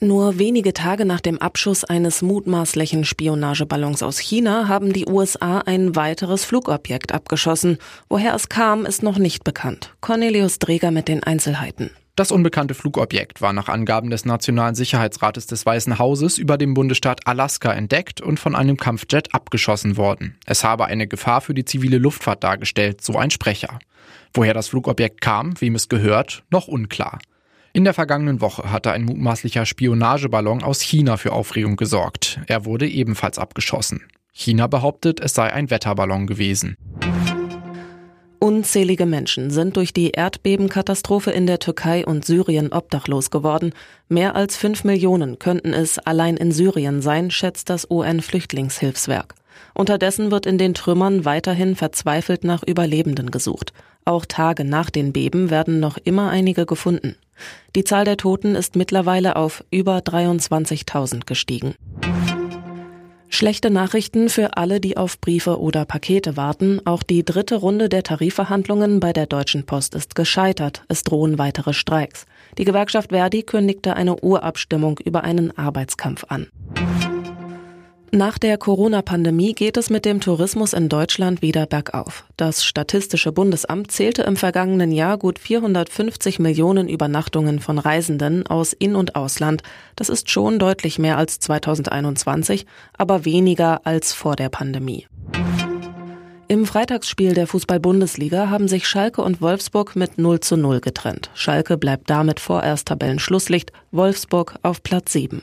Nur wenige Tage nach dem Abschuss eines mutmaßlichen Spionageballons aus China haben die USA ein weiteres Flugobjekt abgeschossen. Woher es kam, ist noch nicht bekannt. Cornelius Dreger mit den Einzelheiten. Das unbekannte Flugobjekt war nach Angaben des Nationalen Sicherheitsrates des Weißen Hauses über dem Bundesstaat Alaska entdeckt und von einem Kampfjet abgeschossen worden. Es habe eine Gefahr für die zivile Luftfahrt dargestellt, so ein Sprecher. Woher das Flugobjekt kam, wem es gehört, noch unklar. In der vergangenen Woche hatte ein mutmaßlicher Spionageballon aus China für Aufregung gesorgt. Er wurde ebenfalls abgeschossen. China behauptet, es sei ein Wetterballon gewesen. Unzählige Menschen sind durch die Erdbebenkatastrophe in der Türkei und Syrien obdachlos geworden. Mehr als fünf Millionen könnten es allein in Syrien sein, schätzt das UN-Flüchtlingshilfswerk. Unterdessen wird in den Trümmern weiterhin verzweifelt nach Überlebenden gesucht. Auch Tage nach den Beben werden noch immer einige gefunden. Die Zahl der Toten ist mittlerweile auf über 23.000 gestiegen. Schlechte Nachrichten für alle, die auf Briefe oder Pakete warten. Auch die dritte Runde der Tarifverhandlungen bei der Deutschen Post ist gescheitert. Es drohen weitere Streiks. Die Gewerkschaft Verdi kündigte eine Urabstimmung über einen Arbeitskampf an. Nach der Corona-Pandemie geht es mit dem Tourismus in Deutschland wieder bergauf. Das Statistische Bundesamt zählte im vergangenen Jahr gut 450 Millionen Übernachtungen von Reisenden aus In- und Ausland. Das ist schon deutlich mehr als 2021, aber weniger als vor der Pandemie. Im Freitagsspiel der Fußball-Bundesliga haben sich Schalke und Wolfsburg mit 0 zu 0 getrennt. Schalke bleibt damit vorerst Tabellenschlusslicht, Wolfsburg auf Platz 7.